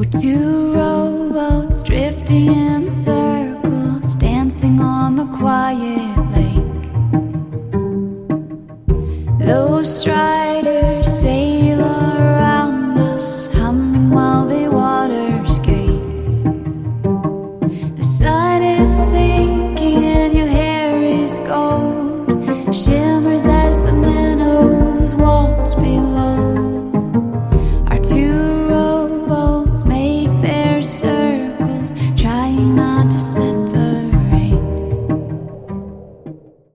We're two rowboats drifting in circles, dancing on the quiet lake. Those striders sail around us, humming while they water skate. The sun is sinking and your hair is gold. not to say